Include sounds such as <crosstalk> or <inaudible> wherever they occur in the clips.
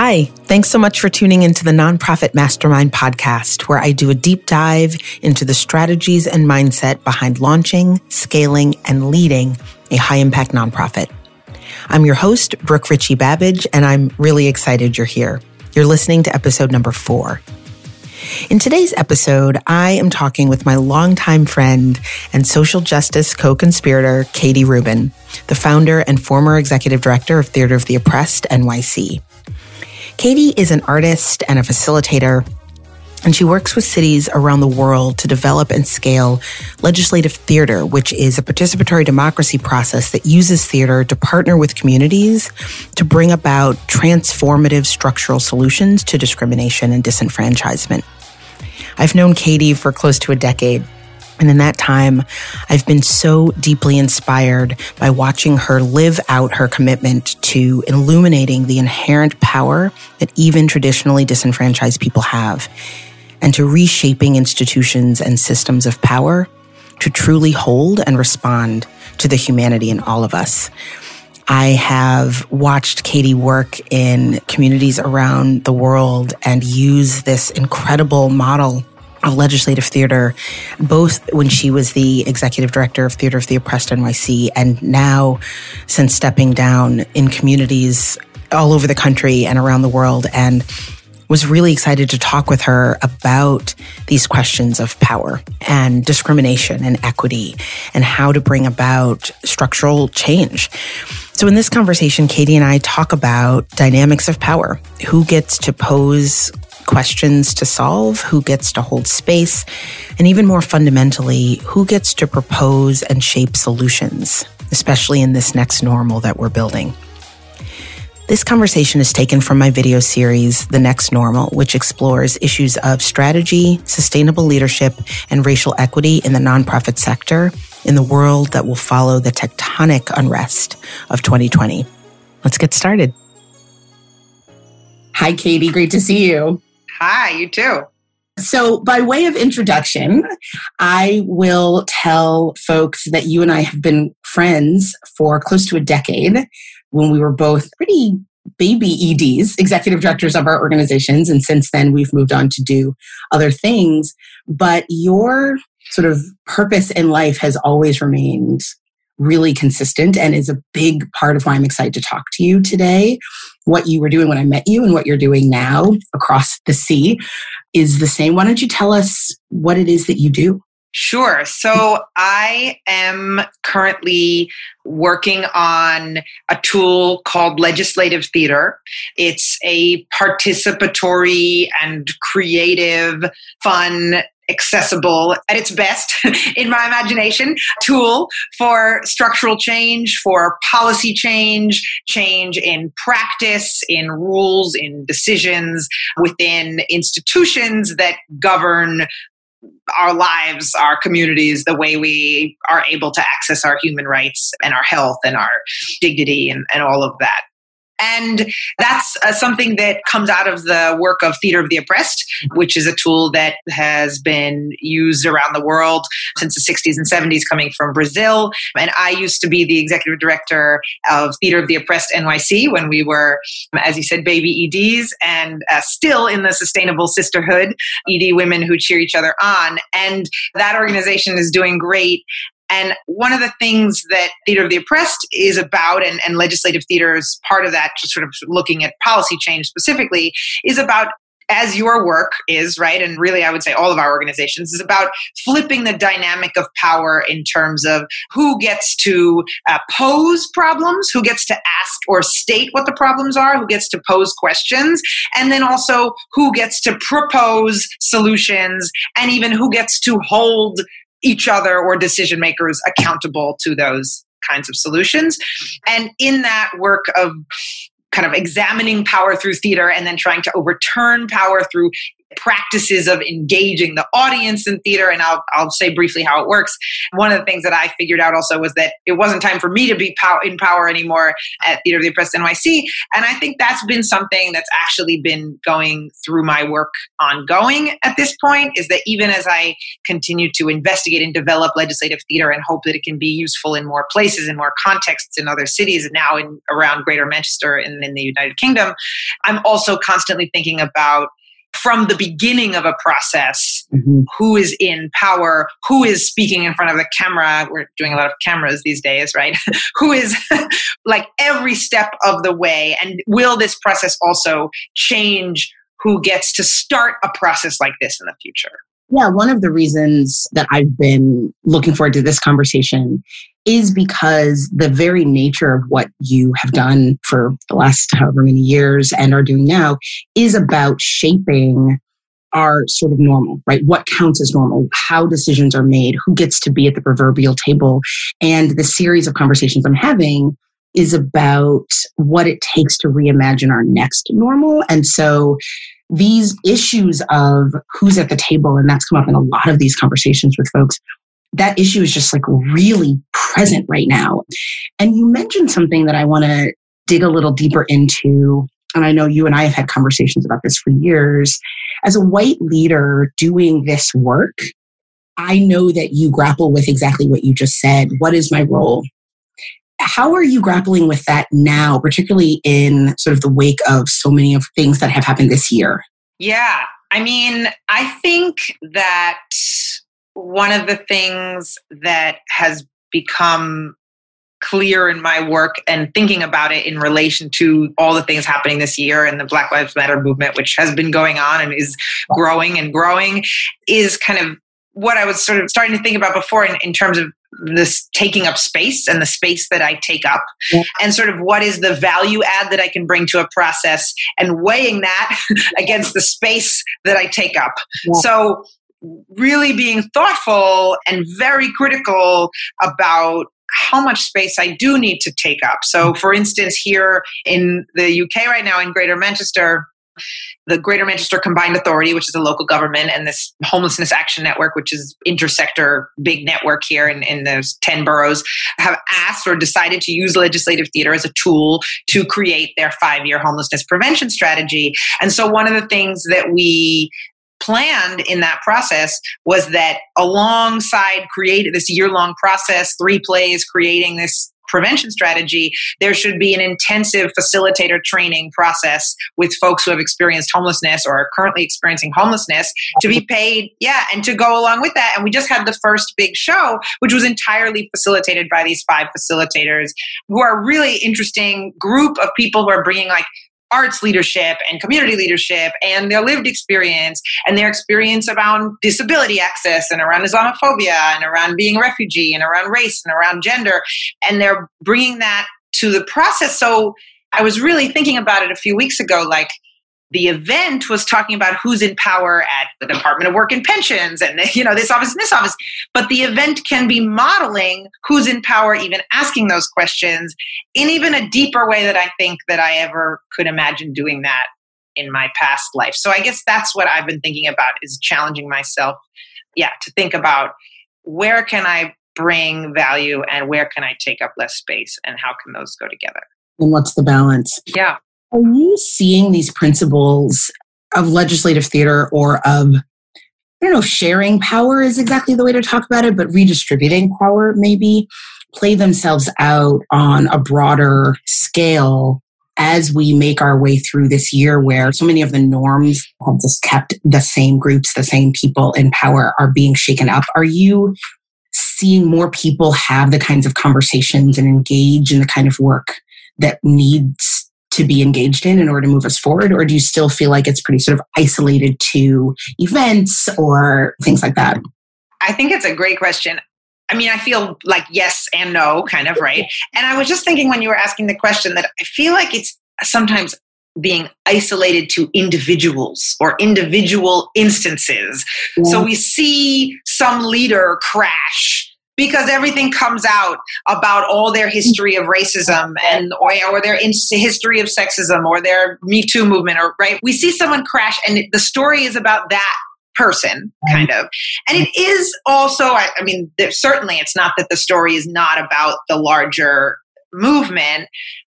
Hi, thanks so much for tuning into the Nonprofit Mastermind podcast, where I do a deep dive into the strategies and mindset behind launching, scaling, and leading a high impact nonprofit. I'm your host, Brooke Richie Babbage, and I'm really excited you're here. You're listening to episode number four. In today's episode, I am talking with my longtime friend and social justice co conspirator, Katie Rubin, the founder and former executive director of Theater of the Oppressed, NYC. Katie is an artist and a facilitator, and she works with cities around the world to develop and scale legislative theater, which is a participatory democracy process that uses theater to partner with communities to bring about transformative structural solutions to discrimination and disenfranchisement. I've known Katie for close to a decade. And in that time, I've been so deeply inspired by watching her live out her commitment to illuminating the inherent power that even traditionally disenfranchised people have and to reshaping institutions and systems of power to truly hold and respond to the humanity in all of us. I have watched Katie work in communities around the world and use this incredible model of legislative theater, both when she was the executive director of Theater of the Oppressed NYC and now since stepping down in communities all over the country and around the world. And was really excited to talk with her about these questions of power and discrimination and equity and how to bring about structural change. So, in this conversation, Katie and I talk about dynamics of power, who gets to pose questions to solve, who gets to hold space, and even more fundamentally, who gets to propose and shape solutions, especially in this next normal that we're building. This conversation is taken from my video series, The Next Normal, which explores issues of strategy, sustainable leadership, and racial equity in the nonprofit sector in the world that will follow the tectonic unrest of 2020. Let's get started. Hi, Katie. Great to see you. Hi, you too. So, by way of introduction, I will tell folks that you and I have been friends for close to a decade when we were both pretty baby EDs, executive directors of our organizations. And since then, we've moved on to do other things. But your sort of purpose in life has always remained really consistent and is a big part of why I'm excited to talk to you today. What you were doing when I met you and what you're doing now across the sea is the same. Why don't you tell us what it is that you do? Sure. So I am currently working on a tool called legislative theater. It's a participatory and creative, fun accessible at its best <laughs> in my imagination tool for structural change for policy change change in practice in rules in decisions within institutions that govern our lives, our communities, the way we are able to access our human rights and our health and our dignity and, and all of that. And that's uh, something that comes out of the work of Theater of the Oppressed, which is a tool that has been used around the world since the 60s and 70s, coming from Brazil. And I used to be the executive director of Theater of the Oppressed NYC when we were, as you said, baby EDs, and uh, still in the Sustainable Sisterhood, ED women who cheer each other on. And that organization is doing great. And one of the things that Theater of the Oppressed is about, and, and legislative theater is part of that, just sort of looking at policy change specifically, is about as your work is, right? And really, I would say all of our organizations is about flipping the dynamic of power in terms of who gets to uh, pose problems, who gets to ask or state what the problems are, who gets to pose questions, and then also who gets to propose solutions, and even who gets to hold each other or decision makers accountable to those kinds of solutions. And in that work of kind of examining power through theater and then trying to overturn power through practices of engaging the audience in theater. And I'll, I'll say briefly how it works. One of the things that I figured out also was that it wasn't time for me to be pow- in power anymore at Theater of the Oppressed NYC. And I think that's been something that's actually been going through my work ongoing at this point is that even as I continue to investigate and develop legislative theater and hope that it can be useful in more places, in more contexts in other cities, and now in around Greater Manchester and in the United Kingdom, I'm also constantly thinking about from the beginning of a process mm-hmm. who is in power who is speaking in front of the camera. We're doing a lot of cameras these days right? <laughs> Who is <laughs> like every step of the way. And will this process also change who gets to start a process like this in the future? Yeah, one of the reasons that I've been looking forward to this conversation is because the very nature of what you have done for the last however many years and are doing now is about shaping our sort of normal, right? What counts as normal, how decisions are made, who gets to be at the proverbial table. And the series of conversations I'm having is about what it takes to reimagine our next normal. And so these issues of who's at the table, and that's come up in a lot of these conversations with folks, that issue is just like really present right now. And you mentioned something that I want to dig a little deeper into. And I know you and I have had conversations about this for years. As a white leader doing this work, I know that you grapple with exactly what you just said. What is my role? How are you grappling with that now, particularly in sort of the wake of so many of things that have happened this year? Yeah. I mean, I think that one of the things that has become clear in my work and thinking about it in relation to all the things happening this year and the Black Lives Matter movement, which has been going on and is growing and growing, is kind of what I was sort of starting to think about before in, in terms of this taking up space and the space that I take up, yeah. and sort of what is the value add that I can bring to a process, and weighing that <laughs> against the space that I take up. Yeah. So, really being thoughtful and very critical about how much space I do need to take up. So, for instance, here in the UK right now in Greater Manchester, the Greater Manchester Combined Authority, which is a local government, and this Homelessness Action Network, which is intersector big network here in, in those 10 boroughs, have asked or decided to use legislative theater as a tool to create their five year homelessness prevention strategy. And so one of the things that we planned in that process was that alongside creating this year long process, three plays, creating this prevention strategy, there should be an intensive facilitator training process with folks who have experienced homelessness or are currently experiencing homelessness to be paid, yeah, and to go along with that. And we just had the first big show, which was entirely facilitated by these five facilitators who are really interesting group of people who are bringing like arts leadership and community leadership and their lived experience and their experience around disability access and around Islamophobia and around being a refugee and around race and around gender. And they're bringing that to the process. So I was really thinking about it a few weeks ago like, the event was talking about who's in power at the Department of Work and Pensions and you know this office and this office. But the event can be modeling who's in power, even asking those questions in even a deeper way that I think that I ever could imagine doing that in my past life. So I guess that's what I've been thinking about is challenging myself, yeah, to think about where can I bring value and where can I take up less space and how can those go together. And what's the balance? Yeah. Are you seeing these principles of legislative theater or of, I don't know, if sharing power is exactly the way to talk about it, but redistributing power maybe play themselves out on a broader scale as we make our way through this year where so many of the norms have just kept the same groups, the same people in power are being shaken up. Are you seeing more people have the kinds of conversations and engage in the kind of work that needs to be engaged in in order to move us forward? Or do you still feel like it's pretty sort of isolated to events or things like that? I think it's a great question. I mean, I feel like yes and no, kind of, right? <laughs> And I was just thinking when you were asking the question that I feel like it's sometimes being isolated to individuals or individual instances. Yeah. So we see some leader crash because everything comes out about all their history of racism and or, or their history of sexism or their Me Too movement or right. We see someone crash, and the story is about that person mm-hmm. kind of and it is also i, I mean certainly it's not that the story is not about the larger movement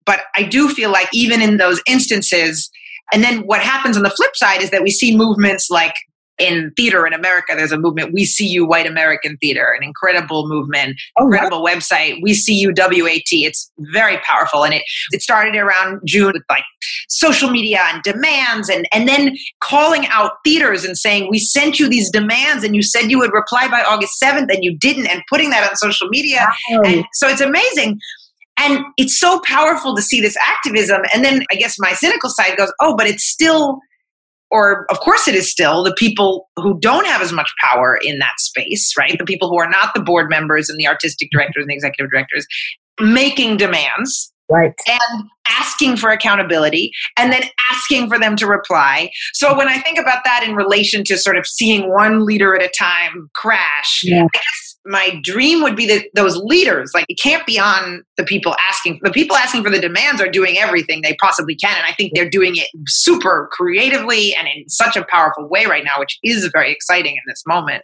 but i do feel like even in those instances and then what happens on the flip side is that we see movements like in theater in America, there's a movement, We See You White American Theater, an incredible movement, oh, incredible wow. website, We See You WAT. It's very powerful. And it, it started around June with like social media and demands and, and then calling out theaters and saying, we sent you these demands and you said you would reply by August 7th and you didn't and putting that on social media. Wow. And so it's amazing. And it's so powerful to see this activism. And then I guess my cynical side goes, oh, but it's still or of course it is still the people who don't have as much power in that space, right? The people who are not the board members and the artistic directors and the executive directors making demands. Right. And asking for accountability and then asking for them to reply. So when I think about that in relation to sort of seeing one leader at a time crash, yeah. I guess my dream would be that those leaders like it can't be on the people asking the people asking for the demands are doing everything they possibly can and i think they're doing it super creatively and in such a powerful way right now which is very exciting in this moment.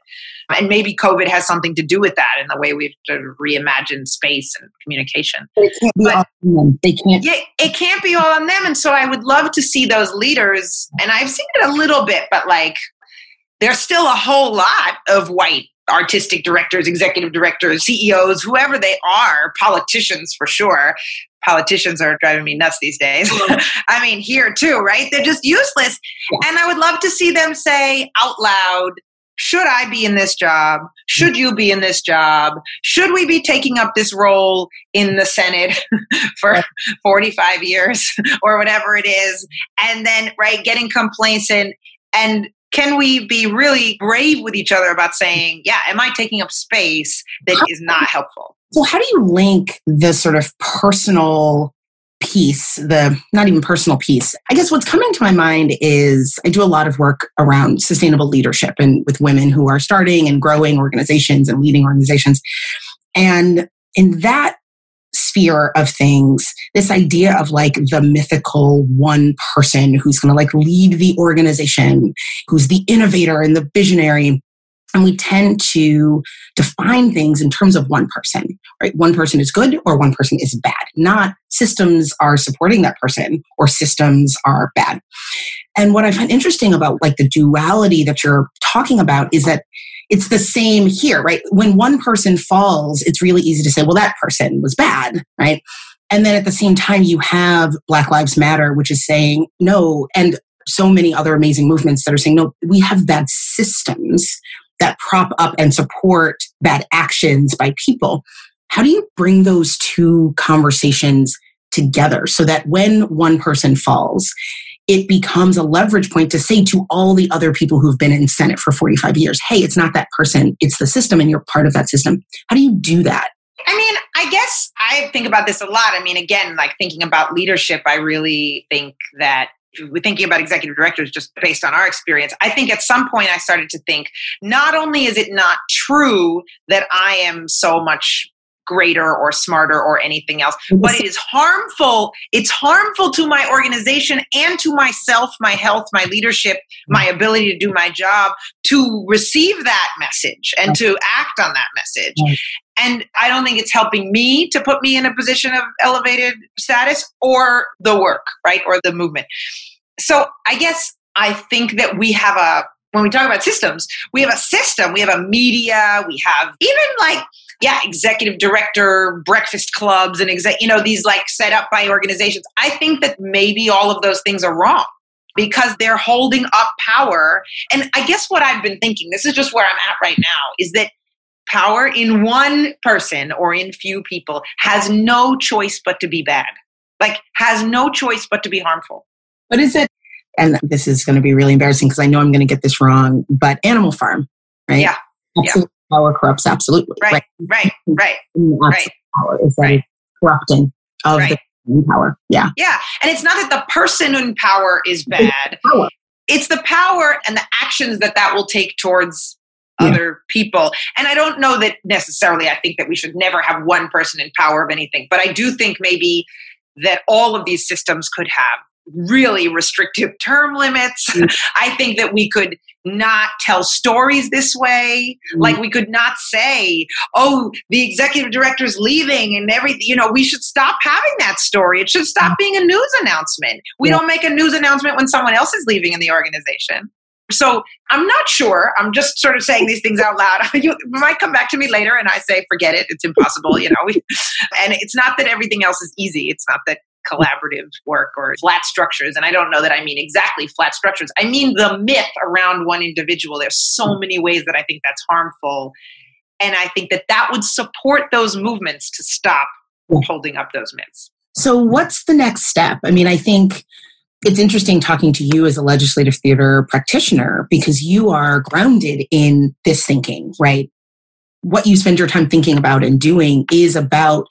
And maybe covid has something to do with that in the way we've to reimagine space and communication. It can't be but, all on them. They can't yeah it can't be all on them and so i would love to see those leaders and i've seen it a little bit but like there's still a whole lot of white artistic directors, executive directors, CEOs, whoever they are, politicians for sure. Politicians are driving me nuts these days. <laughs> I mean, here too, right? They're just useless. And I would love to see them say out loud, should I be in this job? Should you be in this job? Should we be taking up this role in the Senate <laughs> for 45 years <laughs> or whatever it is? And then, right, getting complacent and can we be really brave with each other about saying, yeah, am I taking up space that is not helpful? So, how do you link the sort of personal piece, the not even personal piece? I guess what's coming to my mind is I do a lot of work around sustainable leadership and with women who are starting and growing organizations and leading organizations. And in that sphere of things this idea of like the mythical one person who's going to like lead the organization who's the innovator and the visionary. And we tend to define things in terms of one person right? One person is good or one person is bad not systems are supporting that person or systems are bad and what i find interesting about like the duality that you're talking about is that it's the same here, right? When one person falls, it's really easy to say, well, that person was bad, right? And then at the same time, you have Black Lives Matter, which is saying no, and so many other amazing movements that are saying no, we have bad systems that prop up and support bad actions by people. How do you bring those two conversations together so that when one person falls, it becomes a leverage point to say to all the other people who've been in Senate for 45 years, hey, it's not that person, it's the system, and you're part of that system. How do you do that? I mean, I guess I think about this a lot. I mean, again, like thinking about leadership, I really think that we're thinking about executive directors just based on our experience. I think at some point I started to think not only is it not true that I am so much greater or smarter or anything else. But it is harmful it's harmful to my organization and to myself my health my leadership my ability to do my job to receive that message and to act on that message. And i don't think it's helping me to put me in a position of elevated status or the work right or the movement. So i guess i think that we have a when we talk about systems, we have a system, we have a media, we have even like yeah, executive director breakfast clubs and exec, you know, these like set up by organizations. I think that maybe all of those things are wrong because they're holding up power. And I guess what I've been thinking, this is just where I'm at right now, is that power in one person or in few people has no choice but to be bad. Like has no choice but to be harmful. What is it? And this is going to be really embarrassing because I know I'm going to get this wrong, but Animal Farm, right? Yeah. Absolutely. Power corrupts absolutely. Right, right, right, <laughs> right. Power is that right. corrupting of right. the power. Yeah. Yeah. And it's not that the person in power is bad. It's, it's the power and the actions that that will take towards yeah. other people. And I don't know that necessarily I think that we should never have one person in power of anything, but I do think maybe that all of these systems could have really restrictive term limits. Mm-hmm. <laughs> I think that we could not tell stories this way. Mm-hmm. Like we could not say, oh, the executive director is leaving and everything. You know, we should stop having that story. It should stop mm. being a news announcement. We yeah. don't make a news announcement when someone else is leaving in the organization. So I'm not sure. I'm just sort of saying these things out loud. <laughs> you might come back to me later and I say, forget it. It's impossible, you know. <laughs> and it's not that everything else is easy. It's not that collaborative work or flat structures. And I don't know that I mean exactly flat structures. I mean the myth around one individual. There's so mm. many ways that I think that's harmful. And I think that that would support those movements to stop holding up those myths. So, what's the next step? I mean, I think it's interesting talking to you as a legislative theater practitioner because you are grounded in this thinking, right? What you spend your time thinking about and doing is about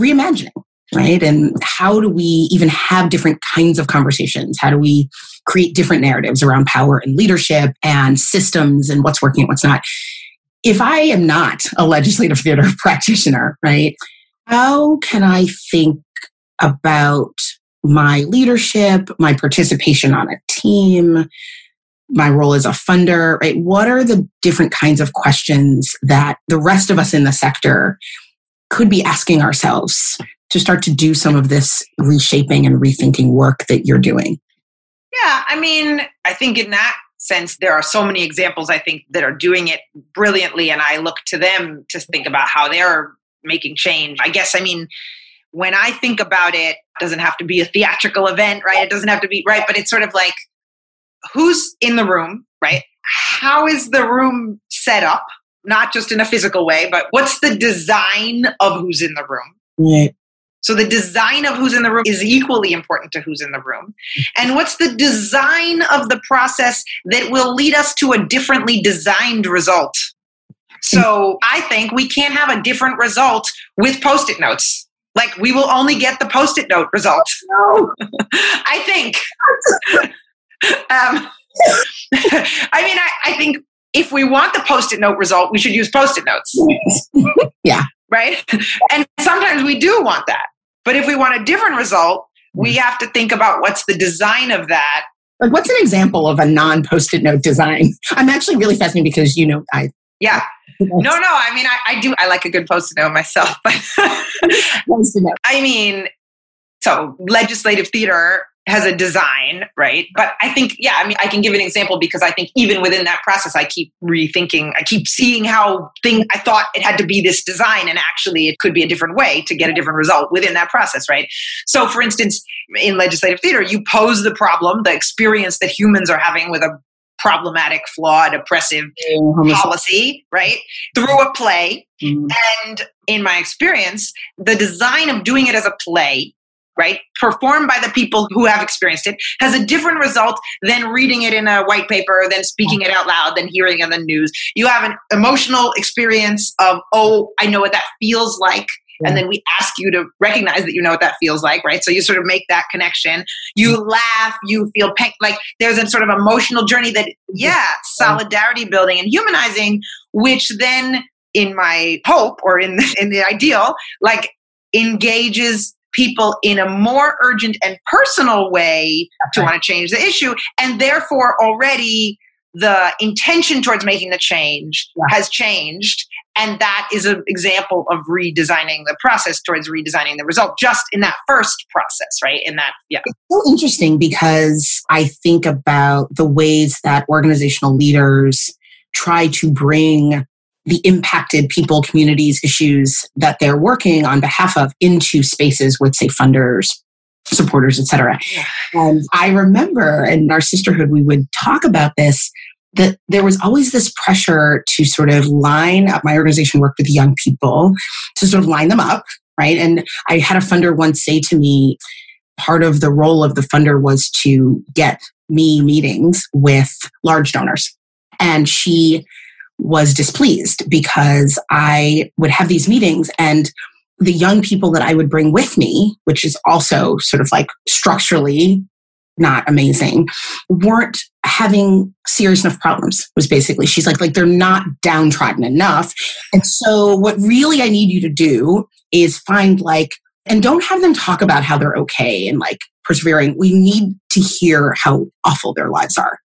reimagining, right? And how do we even have different kinds of conversations? How do we create different narratives around power and leadership and systems and what's working and what's not? If I am not a legislative theater <laughs> practitioner, right, how can I think about my leadership, my participation on a team, my role as a funder, right? What are the different kinds of questions that the rest of us in the sector could be asking ourselves to start to do some of this reshaping and rethinking work that you're doing? Yeah, I mean, I think in that sense, there are so many examples I think that are doing it brilliantly, and I look to them to think about how they're making change. I guess, I mean, when I think about it, it doesn't have to be a theatrical event, right? It doesn't have to be, right? But it's sort of like who's in the room, right? How is the room set up? Not just in a physical way, but what's the design of who's in the room? Right. So the design of who's in the room is equally important to who's in the room. And what's the design of the process that will lead us to a differently designed result? So I think we can't have a different result with post it notes. Like we will only get the post it note result. <laughs> No. I think. <laughs> um, <laughs> I mean, I, I think if we want the post it note result, we should use post it notes. yeah. Right? And sometimes we do want that. But if we want a different result, we mm. have to think about what's the design of that. Like, what's an example of a non post it note design? <laughs> I'm actually really fascinated because, you know, I. Yeah. No, no. I mean, I, I do. I like a good post it note myself. <laughs> But <laughs> I mean, so legislative theater has a design, right? But I think, yeah, I mean, I can give an example because I think even within that process, I keep rethinking, I keep seeing how thing I thought it had to be this design, and actually it could be a different way to get a different result within that process, right? So, for instance, in legislative theater, you pose the problem, the experience that humans are having with a problematic, flawed, oppressive mm-hmm. policy, right? Through a play. Mm-hmm. And in my experience, the design of doing it as a play right, performed by the people who have experienced it, has a different result than reading it in a white paper, than speaking it out loud, than hearing it in the news. You have an emotional experience of, oh, I know what that feels like. And then we ask you to recognize that you know what that feels like, right? So you sort of make that connection. You laugh, you feel pain. Like there's a sort of emotional journey that, yeah, solidarity building and humanizing, which then, in my hope or in the, in the ideal, like engages people in a more urgent and personal way to want to change the issue. And therefore, already the intention towards making the change yeah. has changed. And that is an example of redesigning the process towards redesigning the result just in that first process, right? In that, yeah. It's so interesting because I think about the ways that organizational leaders try to bring the impacted people, communities, issues that they're working on behalf of into spaces with, say, funders, supporters, etc. And I remember in our sisterhood, we would talk about this that there was always this pressure to sort of line up my organization worked with young people to sort of line them up right? And i had a funder once say to me part of the role of the funder was to get me meetings with large donors. And she was displeased because I would have these meetings and the young people that I would bring with me, which is also sort of like structurally not amazing, weren't having serious enough problems was basically she's like like they're not downtrodden enough. And so what really i need you to do is find like and don't have them talk about how they're okay and like persevering. We need to hear how awful their lives are.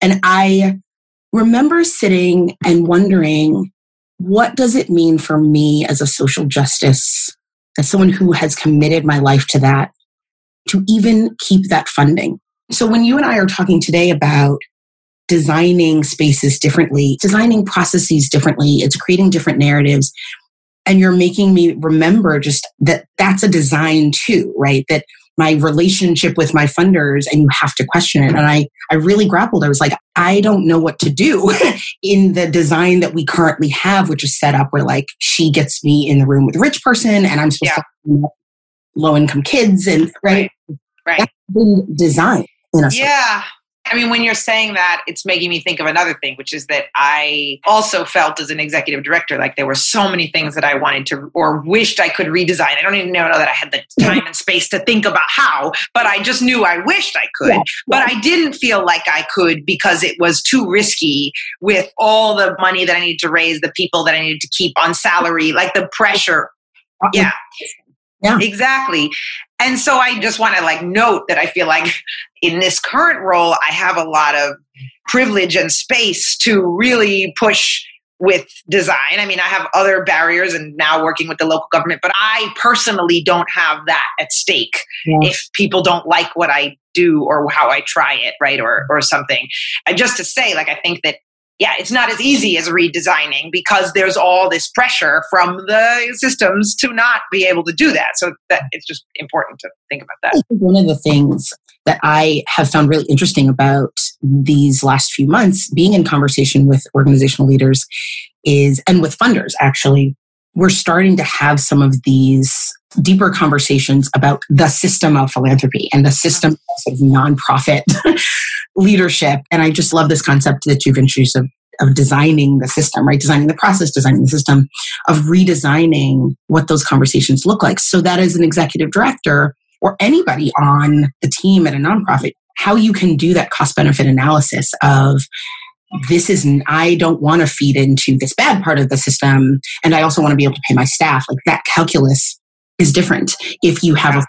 And i remember sitting and wondering what does it mean for me as a social justice as someone who has committed my life to that to even keep that funding so when you and I are talking today about designing spaces differently, designing processes differently, it's creating different narratives. And you're making me remember just that that's a design too, right? That my relationship with my funders and you have to question it. And I, I really grappled. I was like, I don't know what to do <laughs> in the design that we currently have, which is set up where like she gets me in the room with a rich person and I'm supposed yeah. to low income kids and right. Right. That's been designed yeah. I mean, when you're saying that, it's making me think of another thing, which is that I also felt as an executive director like there were so many things that I wanted to or wished I could redesign. I don't even know that I had the <laughs> time and space to think about how, but I just knew I wished I could. Yeah. But I didn't feel like I could because it was too risky with all the money that I needed to raise, the people that I needed to keep on salary, like the pressure. Uh-uh. Yeah. Yeah. Exactly. And so I just want to like note that I feel like in this current role, I have a lot of privilege and space to really push with design. I mean, I have other barriers and now working with the local government, but I personally don't have that at stake yeah. if people don't like what I do or how I try it, right? Or or something. And just to say, like I think that yeah, it's not as easy as redesigning because there's all this pressure from the systems to not be able to do that. So that it's just important to think about that. One of the things that I have found really interesting about these last few months being in conversation with organizational leaders is and with funders actually we're starting to have some of these deeper conversations about the system of philanthropy and the system of nonprofit <laughs> leadership. And I just love this concept that you've introduced of, of designing the system, right? Designing the process, designing the system, of redesigning what those conversations look like. So that as an executive director or anybody on the team at a nonprofit, how you can do that cost benefit analysis of this is I don't want to feed into this bad part of the system and I also want to be able to pay my staff like that calculus is different if you have a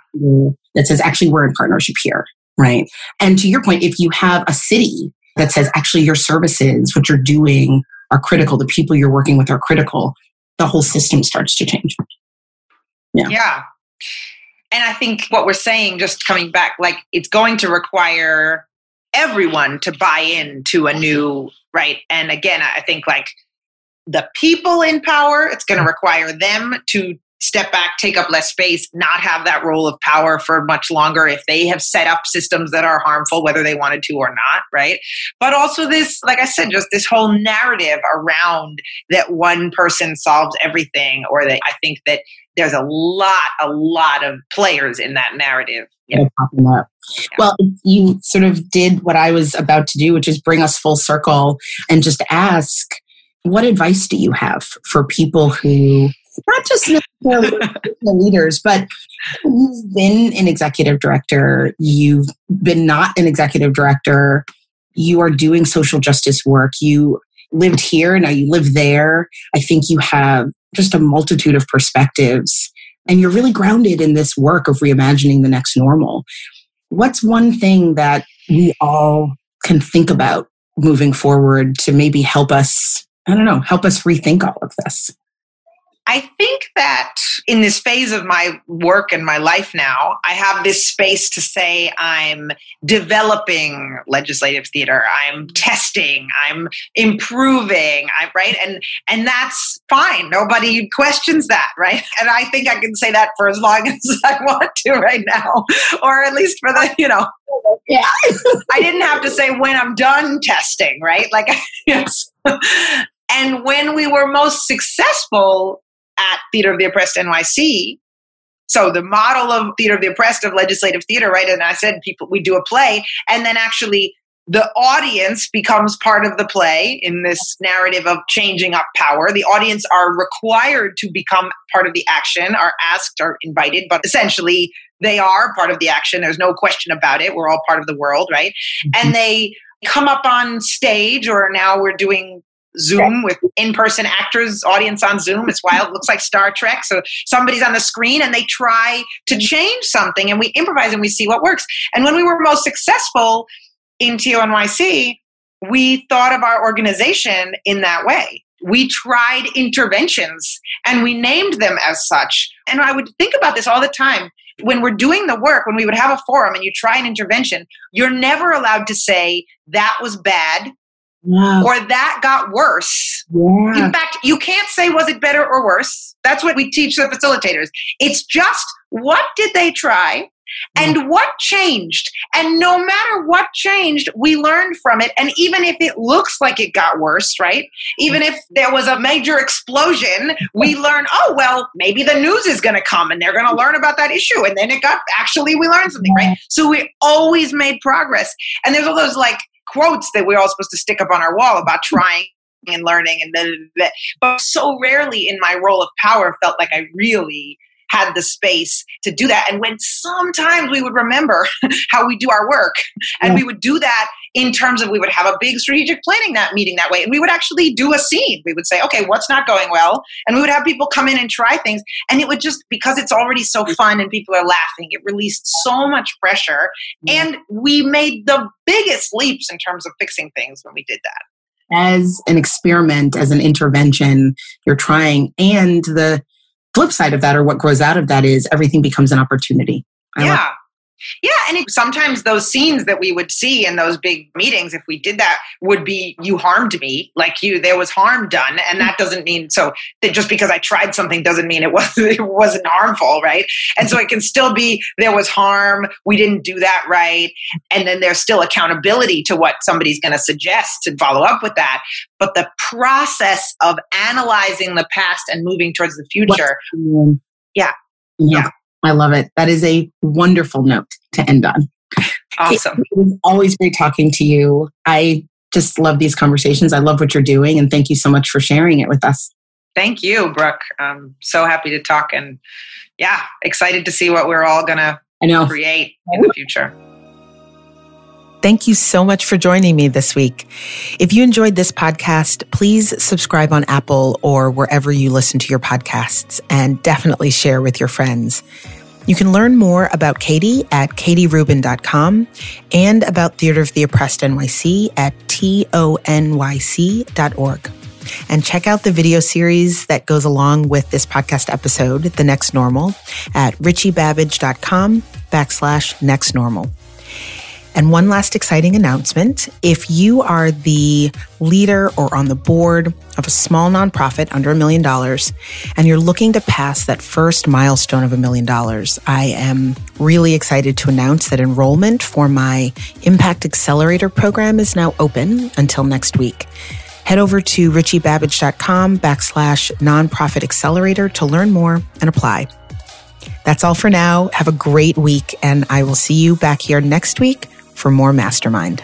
that says actually we're in partnership here right? And to your point, if you have a city that says actually your services, what you're doing are critical, the people you're working with are critical, the whole system starts to change. Yeah. Yeah. And I think what we're saying, just coming back, like it's going to require everyone to buy into a new, right? And again, I think like the people in power, it's going to mm-hmm. require them to step back, take up less space, not have that role of power for much longer if they have set up systems that are harmful, whether they wanted to or not, right? But also, this, like I said, just this whole narrative around that one person solves everything, or that I think that there's a lot, a lot of players in that narrative. Yeah. Yeah. Well, you sort of did what I was about to do, which is bring us full circle and just ask what advice do you have for people who not just <laughs> leaders, but you've been an executive director, you've been not an executive director, you are doing social justice work, you lived here, and now you live there. I think you have just a multitude of perspectives, and you're really grounded in this work of reimagining the next normal. What's one thing that we all can think about moving forward to maybe help us, I don't know, help us rethink all of this? I think that in this phase of my work and my life now, I have this space to say I'm developing legislative theater, I'm testing, I'm improving, I right? And and that's fine. Nobody questions that, right? <laughs> And I think I can say that for as long <laughs> as I want to right now. Or at least for the, you know, yeah. I didn't have to say when I'm done testing, right? Like <laughs> yes. And when we were most successful at Theater of the Oppressed NYC. So the model of Theater of the Oppressed of legislative theater, right? And I said people we do a play, and then actually the audience becomes part of the play in this narrative of changing up power. The audience are required to become part of the action, are asked, are invited, but essentially they are part of the action. There's no question about it. We're all part of the world, right? Mm-hmm. And they come up on stage, or now we're doing Zoom with in person actors, audience on Zoom. It's wild. It looks like Star Trek. So somebody's on the screen and they try to mm-hmm. change something and we improvise and we see what works. And when we were most successful in TONYC, we thought of our organization in that way. We tried interventions and we named them as such. And I would think about this all the time. When we're doing the work, when we would have a forum and you try an intervention, you're never allowed to say, that was bad, yeah. or that got worse. Yeah. In fact, you can't say was it better or worse. That's what we teach the facilitators. It's just what did they try? And what changed? And no matter what changed, we learned from it. And even if it looks like it got worse, right? Even if there was a major explosion, we <laughs> learn, oh, well, maybe the news is going to come and they're going to learn about that issue. And then it got actually, we learned something, right? So we always made progress. And there's all those like quotes that we're all supposed to stick up on our wall about trying and learning and then but so rarely in my role of power felt like I really had the space to do that. And when sometimes we would remember <laughs> how we do our work, and yeah. we would do that in terms of we would have a big strategic planning that meeting that way, and we would actually do a scene. We would say, okay, what's not going well? And we would have people come in and try things. And it would just, because it's already so mm-hmm. fun and people are laughing, it released so much pressure. Yeah. And we made the biggest leaps in terms of fixing things when we did that as an experiment, as an intervention, you're trying, and the flip side of that or what grows out of that is everything becomes an opportunity. I yeah. Yeah, and it, sometimes those scenes that we would see in those big meetings, if we did that, would be you harmed me, like you, there was harm done, and that doesn't mean so that just because I tried something doesn't mean it was <laughs> it wasn't harmful, right? And so it can still be there was harm, we didn't do that right, and then there's still accountability to what somebody's going to suggest to follow up with that. But the process of analyzing the past and moving towards the future, yeah, yeah. I love it. That is a wonderful note to end on. Awesome. It was always great talking to you. I just love these conversations. I love what you're doing, and thank you so much for sharing it with us. Thank you, Brooke. I'm so happy to talk, and yeah, excited to see what we're all gonna create in the future. Thank you so much for joining me this week. If you enjoyed this podcast, please subscribe on Apple or wherever you listen to your podcasts and definitely share with your friends. You can learn more about Katie at katierubin.com and about Theater of the Oppressed NYC at tonyc.org. And check out the video series that goes along with this podcast episode, The Next Normal, at richiebabbage.com backslash next normal. And one last exciting announcement. If you are the leader or on the board of a small nonprofit under a million dollars and you're looking to pass that first milestone of a million dollars, I am really excited to announce that enrollment for my Impact Accelerator program is now open until next week. Head over to richiebabbage.com backslash nonprofit accelerator to learn more and apply. That's all for now. Have a great week, and I will see you back here next week for more Mastermind.